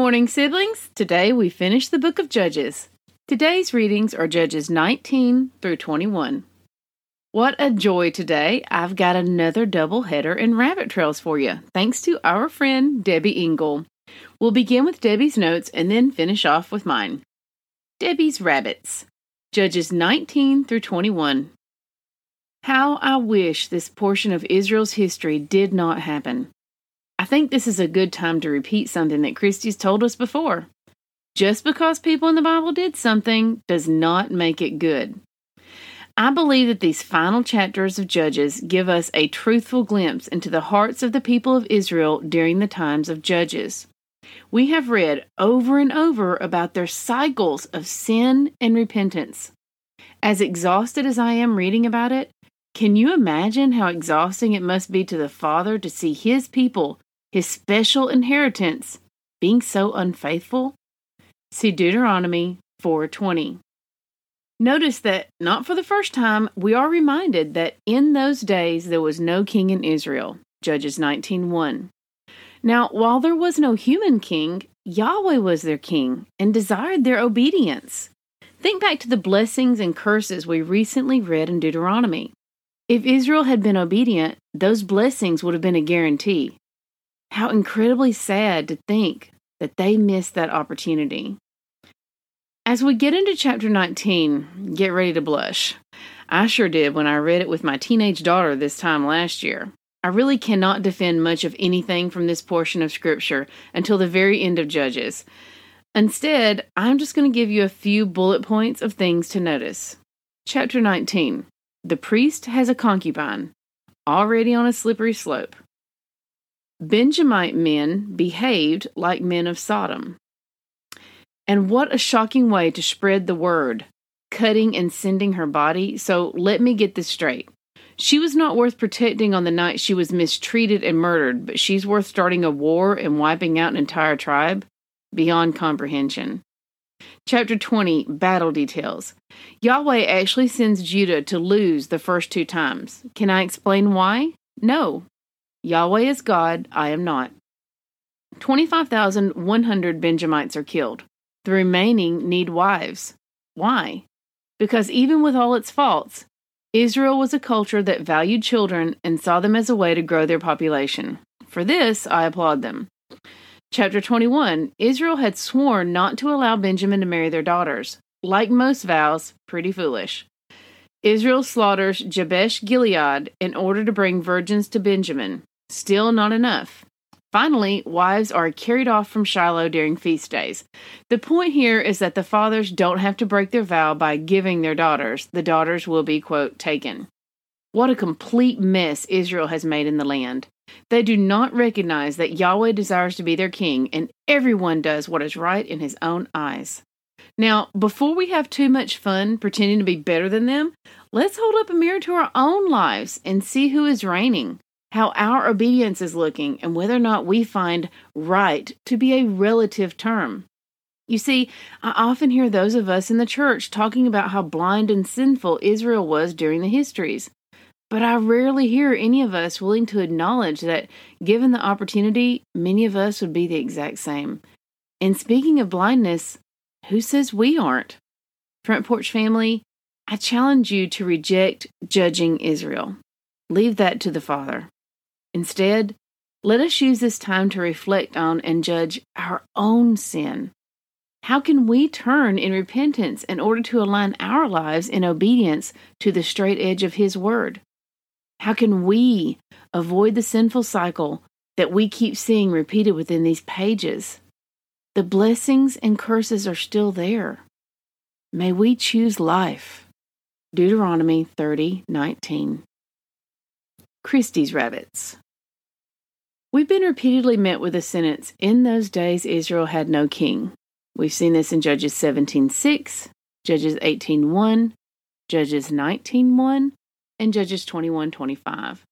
Morning, siblings. Today we finish the book of Judges. Today's readings are Judges 19 through 21. What a joy today! I've got another double header in rabbit trails for you, thanks to our friend Debbie Engel. We'll begin with Debbie's notes and then finish off with mine. Debbie's Rabbits, Judges 19 through 21. How I wish this portion of Israel's history did not happen. I think this is a good time to repeat something that Christy's told us before. Just because people in the Bible did something does not make it good. I believe that these final chapters of Judges give us a truthful glimpse into the hearts of the people of Israel during the times of Judges. We have read over and over about their cycles of sin and repentance. As exhausted as I am reading about it, can you imagine how exhausting it must be to the Father to see his people his special inheritance, being so unfaithful? See Deuteronomy 4:20. Notice that not for the first time we are reminded that in those days there was no king in Israel. Judges 19:1. Now, while there was no human king, Yahweh was their king and desired their obedience. Think back to the blessings and curses we recently read in Deuteronomy. If Israel had been obedient, those blessings would have been a guarantee. How incredibly sad to think that they missed that opportunity. As we get into chapter 19, get ready to blush. I sure did when I read it with my teenage daughter this time last year. I really cannot defend much of anything from this portion of Scripture until the very end of Judges. Instead, I'm just going to give you a few bullet points of things to notice. Chapter 19 The priest has a concubine, already on a slippery slope. Benjamite men behaved like men of Sodom. And what a shocking way to spread the word, cutting and sending her body. So let me get this straight. She was not worth protecting on the night she was mistreated and murdered, but she's worth starting a war and wiping out an entire tribe? Beyond comprehension. Chapter 20 Battle Details. Yahweh actually sends Judah to lose the first two times. Can I explain why? No. Yahweh is God, I am not. 25,100 Benjamites are killed. The remaining need wives. Why? Because even with all its faults, Israel was a culture that valued children and saw them as a way to grow their population. For this, I applaud them. Chapter 21 Israel had sworn not to allow Benjamin to marry their daughters. Like most vows, pretty foolish. Israel slaughters Jabesh Gilead in order to bring virgins to Benjamin. Still not enough. Finally, wives are carried off from Shiloh during feast days. The point here is that the fathers don't have to break their vow by giving their daughters. The daughters will be, quote, taken. What a complete mess Israel has made in the land. They do not recognize that Yahweh desires to be their king, and everyone does what is right in his own eyes. Now, before we have too much fun pretending to be better than them, let's hold up a mirror to our own lives and see who is reigning how our obedience is looking, and whether or not we find right to be a relative term. You see, I often hear those of us in the church talking about how blind and sinful Israel was during the histories. But I rarely hear any of us willing to acknowledge that, given the opportunity, many of us would be the exact same. And speaking of blindness, who says we aren't? Front Porch family, I challenge you to reject judging Israel. Leave that to the Father. Instead, let us use this time to reflect on and judge our own sin. How can we turn in repentance in order to align our lives in obedience to the straight edge of His Word? How can we avoid the sinful cycle that we keep seeing repeated within these pages? The blessings and curses are still there. May we choose life. Deuteronomy 30 19. Christy's Rabbits. We've been repeatedly met with the sentence, In those days Israel had no king. We've seen this in Judges 17:6, Judges 18:1, Judges 19:1, and Judges 21:25.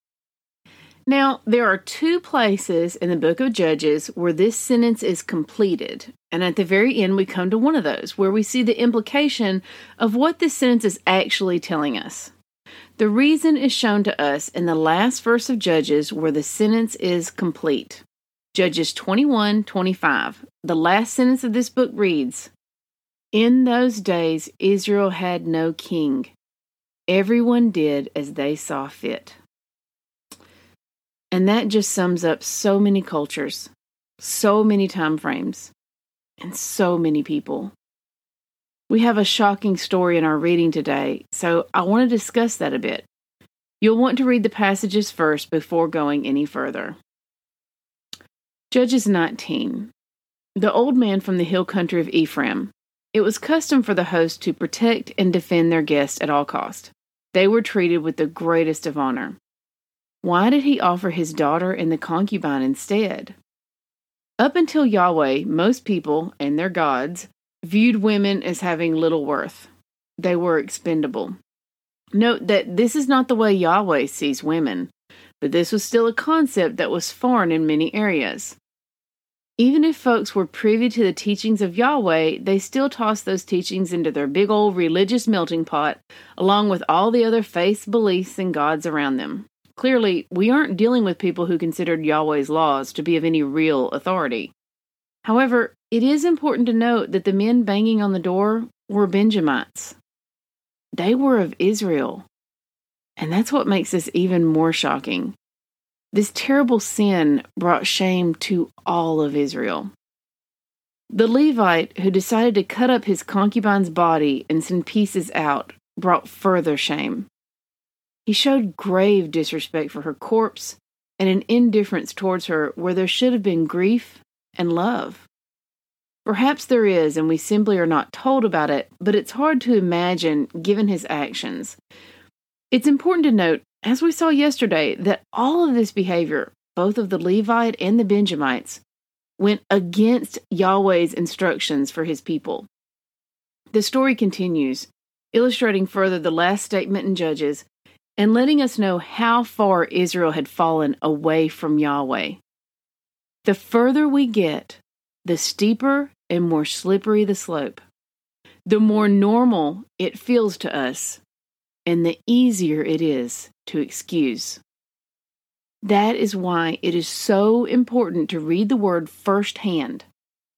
Now, there are two places in the book of Judges where this sentence is completed. And at the very end, we come to one of those where we see the implication of what this sentence is actually telling us. The reason is shown to us in the last verse of Judges where the sentence is complete. Judges 21 25. The last sentence of this book reads In those days, Israel had no king. Everyone did as they saw fit. And that just sums up so many cultures, so many time frames, and so many people. We have a shocking story in our reading today, so I want to discuss that a bit. You'll want to read the passages first before going any further. Judges 19. The old man from the hill country of Ephraim. It was custom for the host to protect and defend their guests at all cost. They were treated with the greatest of honor. Why did he offer his daughter and the concubine instead? Up until Yahweh, most people and their gods viewed women as having little worth. They were expendable. Note that this is not the way Yahweh sees women, but this was still a concept that was foreign in many areas. Even if folks were privy to the teachings of Yahweh, they still tossed those teachings into their big old religious melting pot, along with all the other faiths, beliefs, and gods around them. Clearly, we aren't dealing with people who considered Yahweh's laws to be of any real authority. However, it is important to note that the men banging on the door were Benjamites. They were of Israel. And that's what makes this even more shocking. This terrible sin brought shame to all of Israel. The Levite who decided to cut up his concubine's body and send pieces out brought further shame. He showed grave disrespect for her corpse and an indifference towards her where there should have been grief and love. Perhaps there is, and we simply are not told about it, but it's hard to imagine given his actions. It's important to note, as we saw yesterday, that all of this behavior, both of the Levite and the Benjamites, went against Yahweh's instructions for his people. The story continues, illustrating further the last statement in Judges and letting us know how far Israel had fallen away from Yahweh. The further we get, the steeper and more slippery the slope. The more normal it feels to us, and the easier it is to excuse. That is why it is so important to read the word firsthand,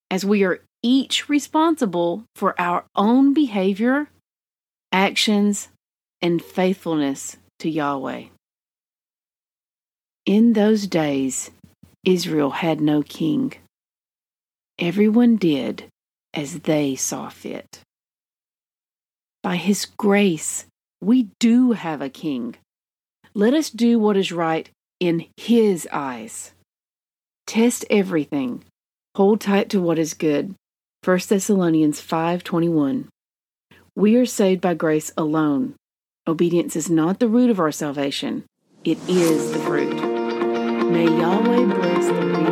as we are each responsible for our own behavior, actions, and faithfulness to Yahweh. In those days, Israel had no king. Everyone did as they saw fit. By His grace, we do have a king. Let us do what is right in His eyes. Test everything. Hold tight to what is good. 1 Thessalonians 5:21. We are saved by grace alone, Obedience is not the root of our salvation, it is the fruit. May Yahweh bless the